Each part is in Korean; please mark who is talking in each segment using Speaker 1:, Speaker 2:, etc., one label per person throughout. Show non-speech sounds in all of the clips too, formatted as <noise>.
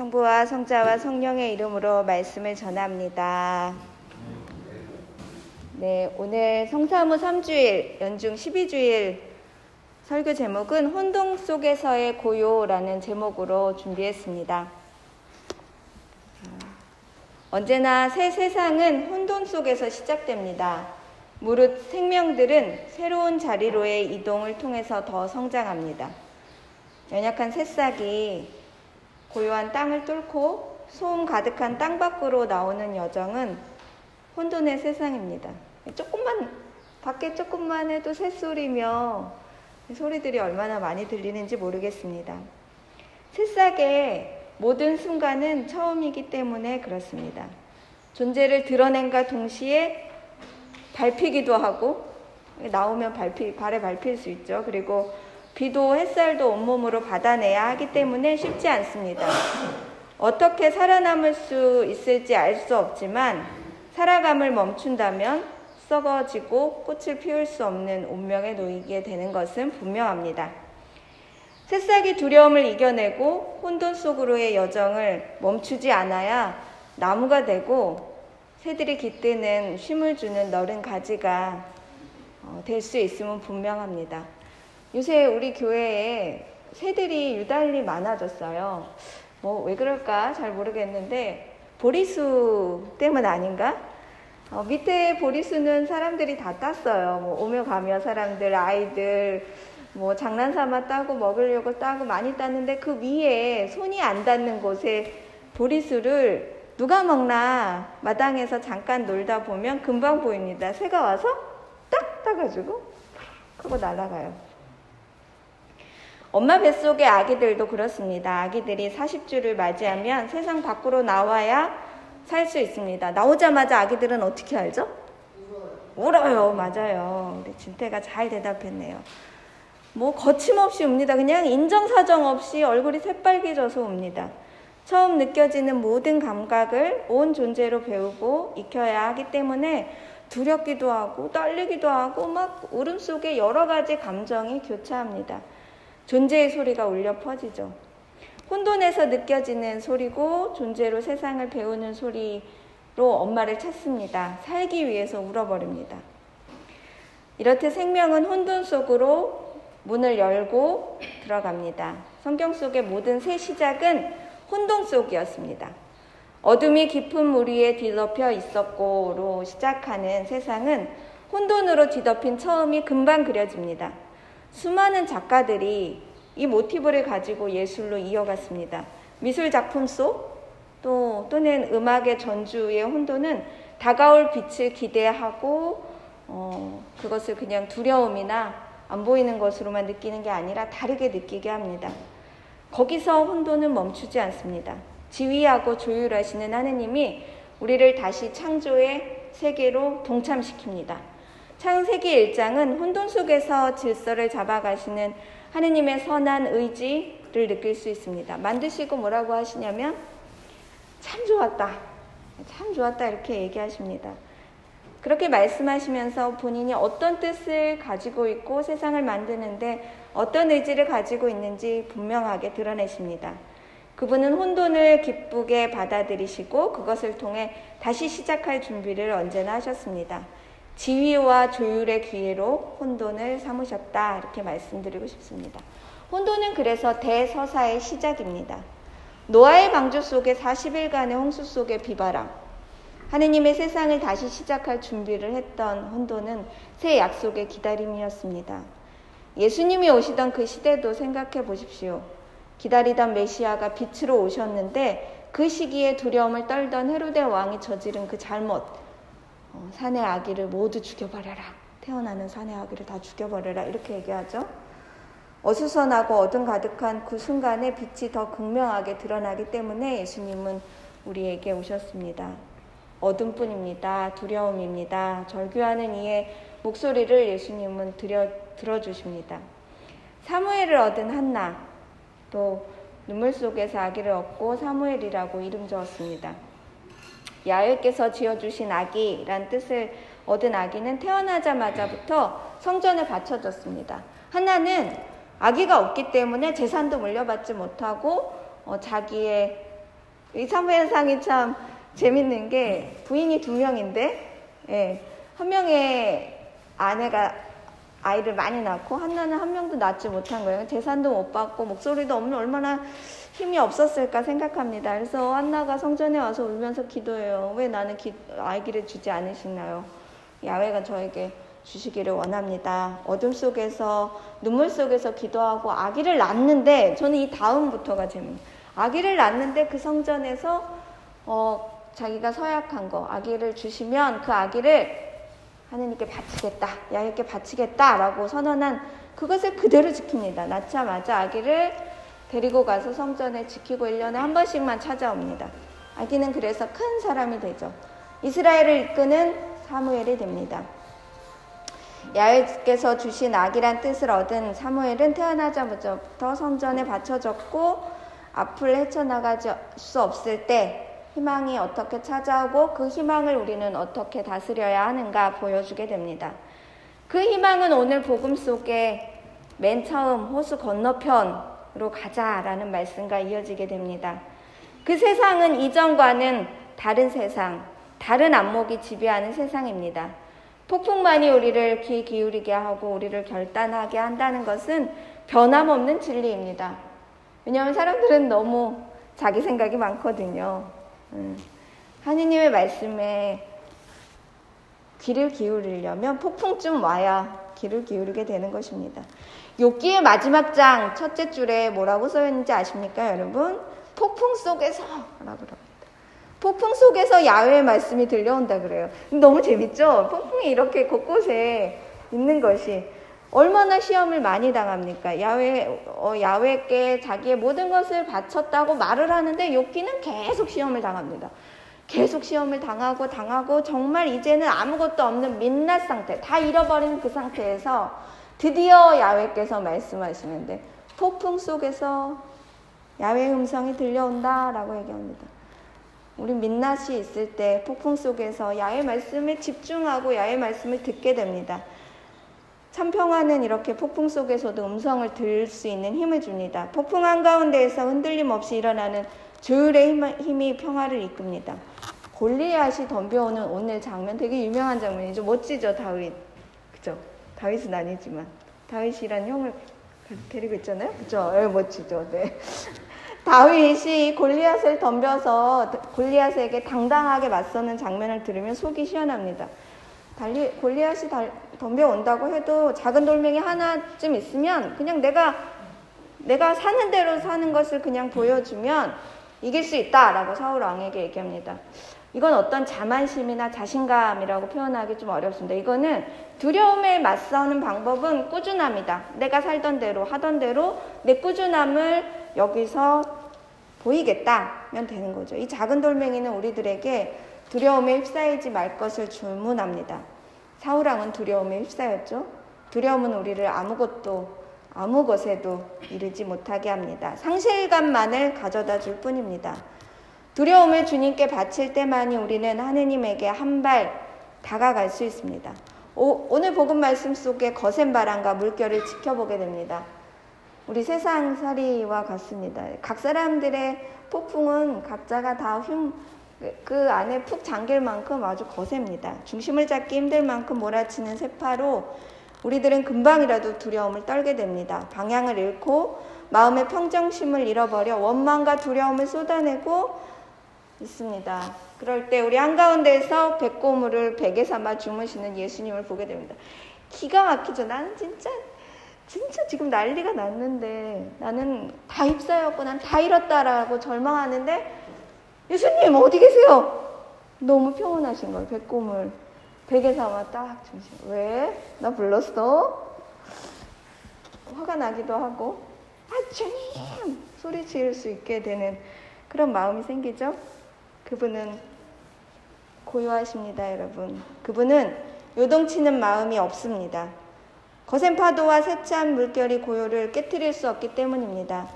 Speaker 1: 성부와 성자와 성령의 이름으로 말씀을 전합니다. 네, 오늘 성사무 3주일, 연중 12주일 설교 제목은 혼동 속에서의 고요라는 제목으로 준비했습니다. 언제나 새 세상은 혼돈 속에서 시작됩니다. 무릇 생명들은 새로운 자리로의 이동을 통해서 더 성장합니다. 연약한 새싹이 고요한 땅을 뚫고 소음 가득한 땅 밖으로 나오는 여정은 혼돈의 세상입니다. 조금만, 밖에 조금만 해도 새소리며 소리들이 얼마나 많이 들리는지 모르겠습니다. 새싹의 모든 순간은 처음이기 때문에 그렇습니다. 존재를 드러낸과 동시에 밟히기도 하고, 나오면 밟히, 발에 밟힐 수 있죠. 그리고 비도 햇살도 온몸으로 받아내야 하기 때문에 쉽지 않습니다. 어떻게 살아남을 수 있을지 알 수 없지만 살아감을 멈춘다면 썩어지고 꽃을 피울 수 없는 운명에 놓이게 되는 것은 분명합니다. 새싹이 두려움을 이겨내고 혼돈 속으로의 여정을 멈추지 않아야 나무가 되고 새들이 깃드는 쉼을 주는 너른 가지가 어, 될수 있음은 분명합니다. 요새 우리 교회에 새들이 유달리 많아졌어요. 뭐 왜 그럴까 잘 모르겠는데 보리수 때문 아닌가? 어, 밑에 보리수는 사람들이 다 땄어요. 뭐 오며 가며 사람들, 아이들, 뭐 장난삼아 따고 먹으려고 따고 많이 땄는데 그 위에 손이 안 닿는 곳에 보리수를 누가 먹나 마당에서 잠깐 놀다 보면 금방 보입니다. 새가 와서 딱 따가지고 하고 날아가요. 엄마 뱃속의 아기들도 그렇습니다. 아기들이 40주를 맞이하면 세상 밖으로 나와야 살 수 있습니다. 나오자마자 아기들은 어떻게 알죠? 울어요. 맞아요. 우리 진태가 잘 대답했네요. 뭐 거침없이 웁니다. 그냥 인정사정 없이 얼굴이 새빨개져서 웁니다. 처음 느껴지는 모든 감각을 온 존재로 배우고 익혀야 하기 때문에 두렵기도 하고 떨리기도 하고 막 울음 속에 여러 가지 감정이 교차합니다. 존재의 소리가 울려 퍼지죠. 혼돈에서 느껴지는 소리고 존재로 세상을 배우는 소리로 엄마를 찾습니다. 살기 위해서 울어버립니다. 이렇듯 생명은 혼돈 속으로 문을 열고 들어갑니다. 성경 속의 모든 새 시작은 혼돈 속이었습니다. 어둠이 깊은 물 위에 뒤덮여 있었고로 시작하는 세상은 혼돈으로 뒤덮인 처음이 금방 그려집니다. 수많은 작가들이 이 모티브를 가지고 예술로 이어갔습니다. 미술 작품 속 또, 또는 음악의 전주의 혼돈은 다가올 빛을 기대하고 어, 그것을 그냥 두려움이나 안 보이는 것으로만 느끼는 게 아니라 다르게 느끼게 합니다. 거기서 혼돈은 멈추지 않습니다. 지휘하고 조율하시는 하느님이 우리를 다시 창조의 세계로 동참시킵니다. 창세기 1장은 혼돈 속에서 질서를 잡아가시는 하느님의 선한 의지를 느낄 수 있습니다. 만드시고 뭐라고 하시냐면 참 좋았다. 참 좋았다 이렇게 얘기하십니다. 그렇게 말씀하시면서 본인이 어떤 뜻을 가지고 있고 세상을 만드는데 어떤 의지를 가지고 있는지 분명하게 드러내십니다. 그분은 혼돈을 기쁘게 받아들이시고 그것을 통해 다시 시작할 준비를 언제나 하셨습니다. 지위와 조율의 기회로 혼돈을 삼으셨다. 이렇게 말씀드리고 싶습니다. 혼돈은 그래서 대서사의 시작입니다. 노아의 방주 속에 40일간의 홍수 속의 비바람, 하느님의 세상을 다시 시작할 준비를 했던 혼돈은 새 약속의 기다림이었습니다. 예수님이 오시던 그 시대도 생각해 보십시오. 기다리던 메시아가 빛으로 오셨는데 그 시기에 두려움을 떨던 헤로데 왕이 저지른 그 잘못, 어, 사내 아기를 모두 죽여버려라. 태어나는 사내 아기를 다 죽여버려라. 이렇게 얘기하죠. 어수선하고 어둠 가득한 그 순간에 빛이 더 극명하게 드러나기 때문에 예수님은 우리에게 오셨습니다. 어둠뿐입니다. 두려움입니다. 절규하는 이의 목소리를 예수님은 들여, 들어주십니다. 사무엘을 얻은 한나, 또 눈물 속에서 아기를 얻고 사무엘이라고 이름 지었습니다. 야훼께서 지어주신 아기란 뜻을 얻은 아기는 태어나자마자부터 성전에 바쳐졌습니다. 하나는 아기가 없기 때문에 재산도 물려받지 못하고 어, 자기의 이 사무엘상이 참 재밌는 게 부인이 두 명인데, 예, 한 명의 아내가 아이를 많이 낳고 한나는 한 명도 낳지 못한 거예요. 재산도 못 받고 목소리도 없는 얼마나 힘이 없었을까 생각합니다. 그래서 한나가 성전에 와서 울면서 기도해요. 왜 나는 기, 아기를 주지 않으시나요? 야외가 저에게 주시기를 원합니다. 어둠 속에서 눈물 속에서 기도하고 아기를 낳는데 저는 이 다음부터가 재밌어요. 아기를 낳는데 그 성전에서 어, 자기가 서약한 거 아기를 주시면 그 아기를 하느님께 바치겠다, 야곱께 바치겠다라고 선언한 그것을 그대로 지킵니다. 낳자마자 아기를 데리고 가서 성전에 지키고 1년에 한 번씩만 찾아옵니다. 아기는 그래서 큰 사람이 되죠. 이스라엘을 이끄는 사무엘이 됩니다. 야훼께서 주신 아기란 뜻을 얻은 사무엘은 태어나자마자부터 성전에 바쳐졌고 앞을 헤쳐나갈 수 없을 때 희망이 어떻게 찾아오고 그 희망을 우리는 어떻게 다스려야 하는가 보여주게 됩니다. 그 희망은 오늘 복음 속에 맨 처음 호수 건너편으로 가자라는 말씀과 이어지게 됩니다. 그 세상은 이전과는 다른 세상, 다른 안목이 지배하는 세상입니다. 폭풍만이 우리를 귀 기울이게 하고 우리를 결단하게 한다는 것은 변함없는 진리입니다. 왜냐하면 사람들은 너무 자기 생각이 많거든요. 음. 하느님의 말씀에 귀를 기울이려면 폭풍쯤 와야 귀를 기울이게 되는 것입니다. 욥기의 마지막 장 첫째 줄에 뭐라고 써 있는지 아십니까, 여러분? 폭풍 속에서라고 그럽니다. 폭풍 속에서 야외의 말씀이 들려온다 그래요. 너무 재밌죠? 폭풍이 이렇게 곳곳에 있는 것이 얼마나 시험을 많이 당합니까? 야외, 어, 야외께 자기의 모든 것을 바쳤다고 말을 하는데 욕기는 계속 시험을 당합니다. 계속 시험을 당하고 당하고 정말 이제는 아무것도 없는 민낯 상태, 다 잃어버린 그 상태에서 드디어 야외께서 말씀하시는데 폭풍 속에서 야외 음성이 들려온다 라고 얘기합니다. 우리 민낯이 있을 때 폭풍 속에서 야외 말씀에 집중하고 야외 말씀을 듣게 됩니다. 참 평화는 이렇게 폭풍 속에서도 음성을 들을 수 있는 힘을 줍니다. 폭풍 한가운데에서 흔들림 없이 일어나는 조율의 힘이 평화를 이끕니다. 골리앗이 덤벼오는 오늘 장면 되게 유명한 장면이죠. 멋지죠, 다윗. 그죠? 다윗은 아니지만. 다윗이란 형을 데리고 있잖아요. 그죠? 네, 멋지죠. 네. <laughs> 다윗이 골리앗을 덤벼서 골리앗에게 당당하게 맞서는 장면을 들으면 속이 시원합니다. 달리, 골리앗이 달, 덤벼온다고 해도 작은 돌멩이 하나쯤 있으면 그냥 내가 내가 사는 대로 사는 것을 그냥 보여주면 이길 수 있다라고 사울 왕에게 얘기합니다. 이건 어떤 자만심이나 자신감이라고 표현하기 좀 어렵습니다. 이거는 두려움에 맞서는 방법은 꾸준함이다. 내가 살던 대로 하던 대로 내 꾸준함을 여기서 보이겠다면 되는 거죠. 이 작은 돌멩이는 우리들에게 두려움에 휩싸이지 말 것을 주문합니다. 사우랑은 두려움에 휩싸였죠. 두려움은 우리를 아무것도 아무 것에도 이르지 못하게 합니다. 상실감만을 가져다 줄 뿐입니다. 두려움을 주님께 바칠 때만이 우리는 하느님에게 한 발 다가갈 수 있습니다. 오, 늘 복음 말씀 속에 거센 바람과 물결을 지켜보게 됩니다. 우리 세상 살이와 같습니다. 각 사람들의 폭풍은 각자가 다 흉, 그 안에 푹 잠길 만큼 아주 거셉니다. 중심을 잡기 힘들 만큼 몰아치는 세파로 우리들은 금방이라도 두려움을 떨게 됩니다. 방향을 잃고 마음의 평정심을 잃어버려 원망과 두려움을 쏟아내고 있습니다. 그럴 때 우리 한가운데에서 백고물을 베개 삼아 주무시는 예수님을 보게 됩니다. 기가 막히죠. 나는 진짜 진짜 지금 난리가 났는데 나는 다 휩싸였고 난 다 잃었다라고 절망하는데 예수님 어디 계세요? 너무 평온하신 거예요. 백곰을 베개 삼아 딱 주신. 왜? 나 불렀어? 화가 나기도 하고 아 주님 소리 지을 수 있게 되는 그런 마음이 생기죠. 그분은 고요하십니다, 여러분. 그분은 요동치는 마음이 없습니다. 거센 파도와 세찬 물결이 고요를 깨뜨릴 수 없기 때문입니다.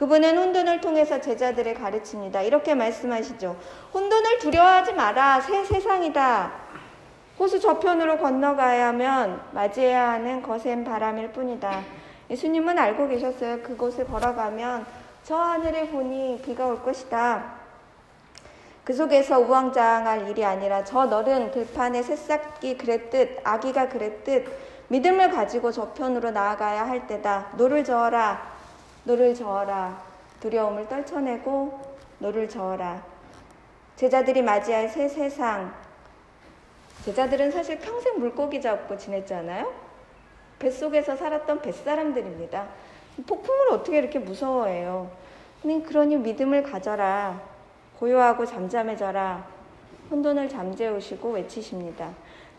Speaker 1: 그분은 혼돈을 통해서 제자들을 가르칩니다. 이렇게 말씀하시죠. 혼돈을 두려워하지 마라. 새 세상이다. 호수 저편으로 건너가야 하면 맞이해야 하는 거센 바람일 뿐이다. 예수님은 알고 계셨어요. 그곳을 걸어가면 저 하늘에 보니 비가 올 것이다. 그 속에서 우왕좌왕할 일이 아니라 저 너른 들판에 새싹이 그랬듯 아기가 그랬듯 믿음을 가지고 저편으로 나아가야 할 때다. 노를 저어라. 노를 저어라. 두려움을 떨쳐내고 노를 저어라. 제자들이 맞이할 새 세상. 제자들은 사실 평생 물고기 잡고 지냈잖아요. 뱃속에서 살았던 뱃사람들입니다. 폭풍을 어떻게 이렇게 무서워해요? 그러니 믿음을 가져라. 고요하고 잠잠해져라. 혼돈을 잠재우시고 외치십니다.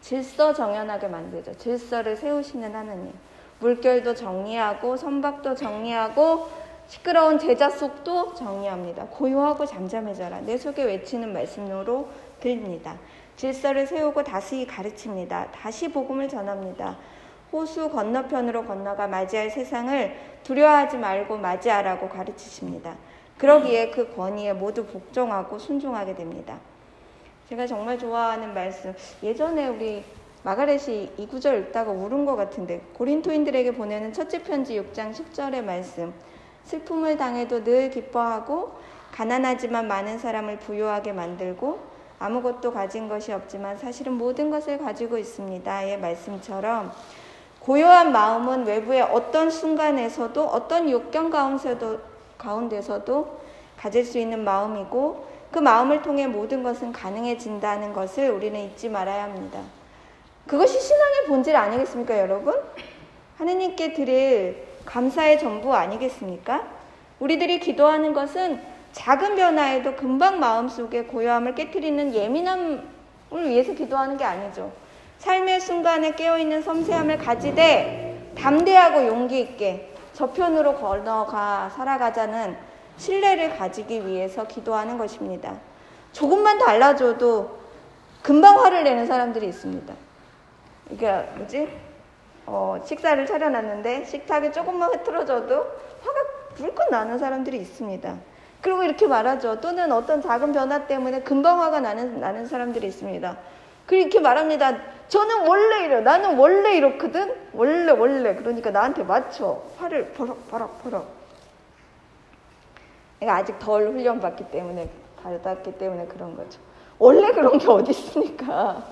Speaker 1: 질서 정연하게 만들죠. 질서를 세우시는 하느님. 물결도 정리하고 선박도 정리하고 시끄러운 제자 속도 정리합니다. 고요하고 잠잠해져라. 내 속에 외치는 말씀으로 들립니다. 질서를 세우고 다시 가르칩니다. 다시 복음을 전합니다. 호수 건너편으로 건너가 맞이할 세상을 두려워하지 말고 맞이하라고 가르치십니다. 그러기에 그 권위에 모두 복종하고 순종하게 됩니다. 제가 정말 좋아하는 말씀. 예전에 우리 마가렛이 이 구절 읽다가 울은 것 같은데 고린토인들에게 보내는 첫째 편지 6장 10절의 말씀. 슬픔을 당해도 늘 기뻐하고 가난하지만 많은 사람을 부유하게 만들고 아무것도 가진 것이 없지만 사실은 모든 것을 가지고 있습니다의 말씀처럼 고요한 마음은 외부의 어떤 순간에서도 어떤 욕경 가운데서도, 가운데서도 가질 수 있는 마음이고 그 마음을 통해 모든 것은 가능해진다는 것을 우리는 잊지 말아야 합니다. 그것이 신앙의 본질 아니겠습니까, 여러분? 하느님께 드릴 감사의 전부 아니겠습니까? 우리들이 기도하는 것은 작은 변화에도 금방 마음속에 고요함을 깨뜨리는 예민함을 위해서 기도하는 게 아니죠. 삶의 순간에 깨어있는 섬세함을 가지되 담대하고 용기 있게 저편으로 건너가 살아가자는 신뢰를 가지기 위해서 기도하는 것입니다. 조금만 달라져도 금방 화를 내는 사람들이 있습니다. 이게 뭐지? 어, 식사를 차려놨는데 식탁이 조금만 흐트러져도 화가 불끈 나는 사람들이 있습니다. 그리고 이렇게 말하죠. 또는 어떤 작은 변화 때문에 금방 화가 나는, 나는 사람들이 있습니다. 그렇게 말합니다. 저는 원래 이래. 나는 원래 이렇거든. 원래 원래. 그러니까 나한테 맞춰. 화를 버럭 버럭 버럭. 내가 아직 덜 훈련받기 때문에 받았기 때문에 그런 거죠. 원래 그런 게 어디 있습니까?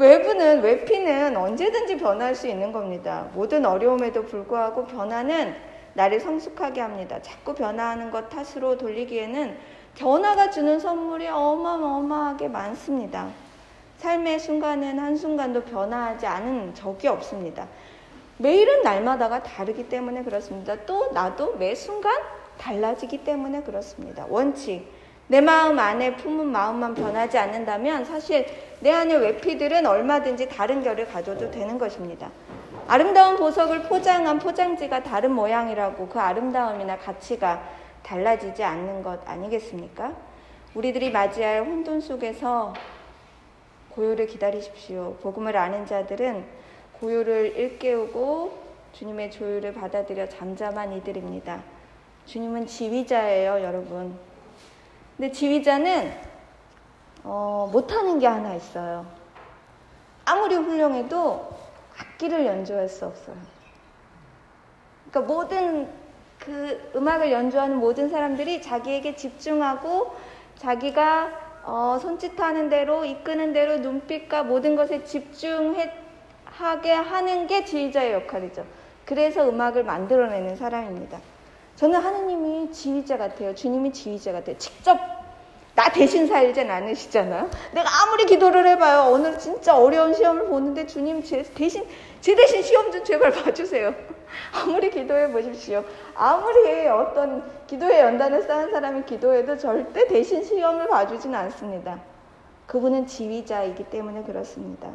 Speaker 1: 외부는 외피는 언제든지 변할 수 있는 겁니다. 모든 어려움에도 불구하고 변화는 나를 성숙하게 합니다. 자꾸 변화하는 것 탓으로 돌리기에는 변화가 주는 선물이 어마어마하게 많습니다. 삶의 순간은 한순간도 변화하지 않은 적이 없습니다. 매일은 날마다가 다르기 때문에 그렇습니다. 또 나도 매 순간 달라지기 때문에 그렇습니다. 원칙. 내 마음 안에 품은 마음만 변하지 않는다면 사실 내 안의 외피들은 얼마든지 다른 결을 가져도 되는 것입니다. 아름다운 보석을 포장한 포장지가 다른 모양이라고 그 아름다움이나 가치가 달라지지 않는 것 아니겠습니까? 우리들이 맞이할 혼돈 속에서 고요를 기다리십시오. 복음을 아는 자들은 고요를 일깨우고 주님의 조율을 받아들여 잠잠한 이들입니다. 주님은 지휘자예요, 여러분. 근데 지휘자는 어, 못하는 게 하나 있어요. 아무리 훌륭해도 악기를 연주할 수 없어요. 그러니까 모든 그 음악을 연주하는 모든 사람들이 자기에게 집중하고 자기가 어, 손짓하는 대로 이끄는 대로 눈빛과 모든 것에 집중하게 하는 게 지휘자의 역할이죠. 그래서 음악을 만들어내는 사람입니다. 저는 하느님이 지휘자 같아요. 주님이 지휘자 같아요. 직접 나 대신 살진 않으시잖아요. 내가 아무리 기도를 해봐요. 오늘 진짜 어려운 시험을 보는데 주님 제 대신 제 대신 시험 좀 제발 봐주세요. <laughs> 아무리 기도해 보십시오. 아무리 어떤 기도의 연단을 쌓은 사람이 기도해도 절대 대신 시험을 봐주지는 않습니다. 그분은 지휘자이기 때문에 그렇습니다.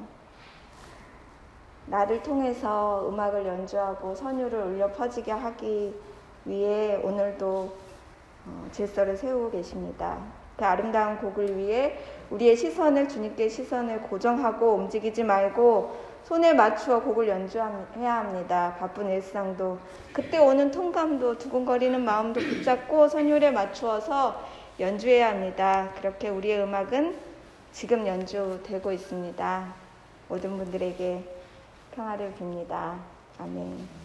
Speaker 1: 나를 통해서 음악을 연주하고 선율을 울려 퍼지게 하기 위해 오늘도 어, 질서를 세우고 계십니다. 그 아름다운 곡을 위해 우리의 시선을 주님께 시선을 고정하고 움직이지 말고 손에 맞추어 곡을 연주해야 합니다. 바쁜 일상도 그때 오는 통감도 두근거리는 마음도 붙잡고 선율에 맞추어서 연주해야 합니다. 그렇게 우리의 음악은 지금 연주되고 있습니다. 모든 분들에게 평화를 빕니다. 아멘.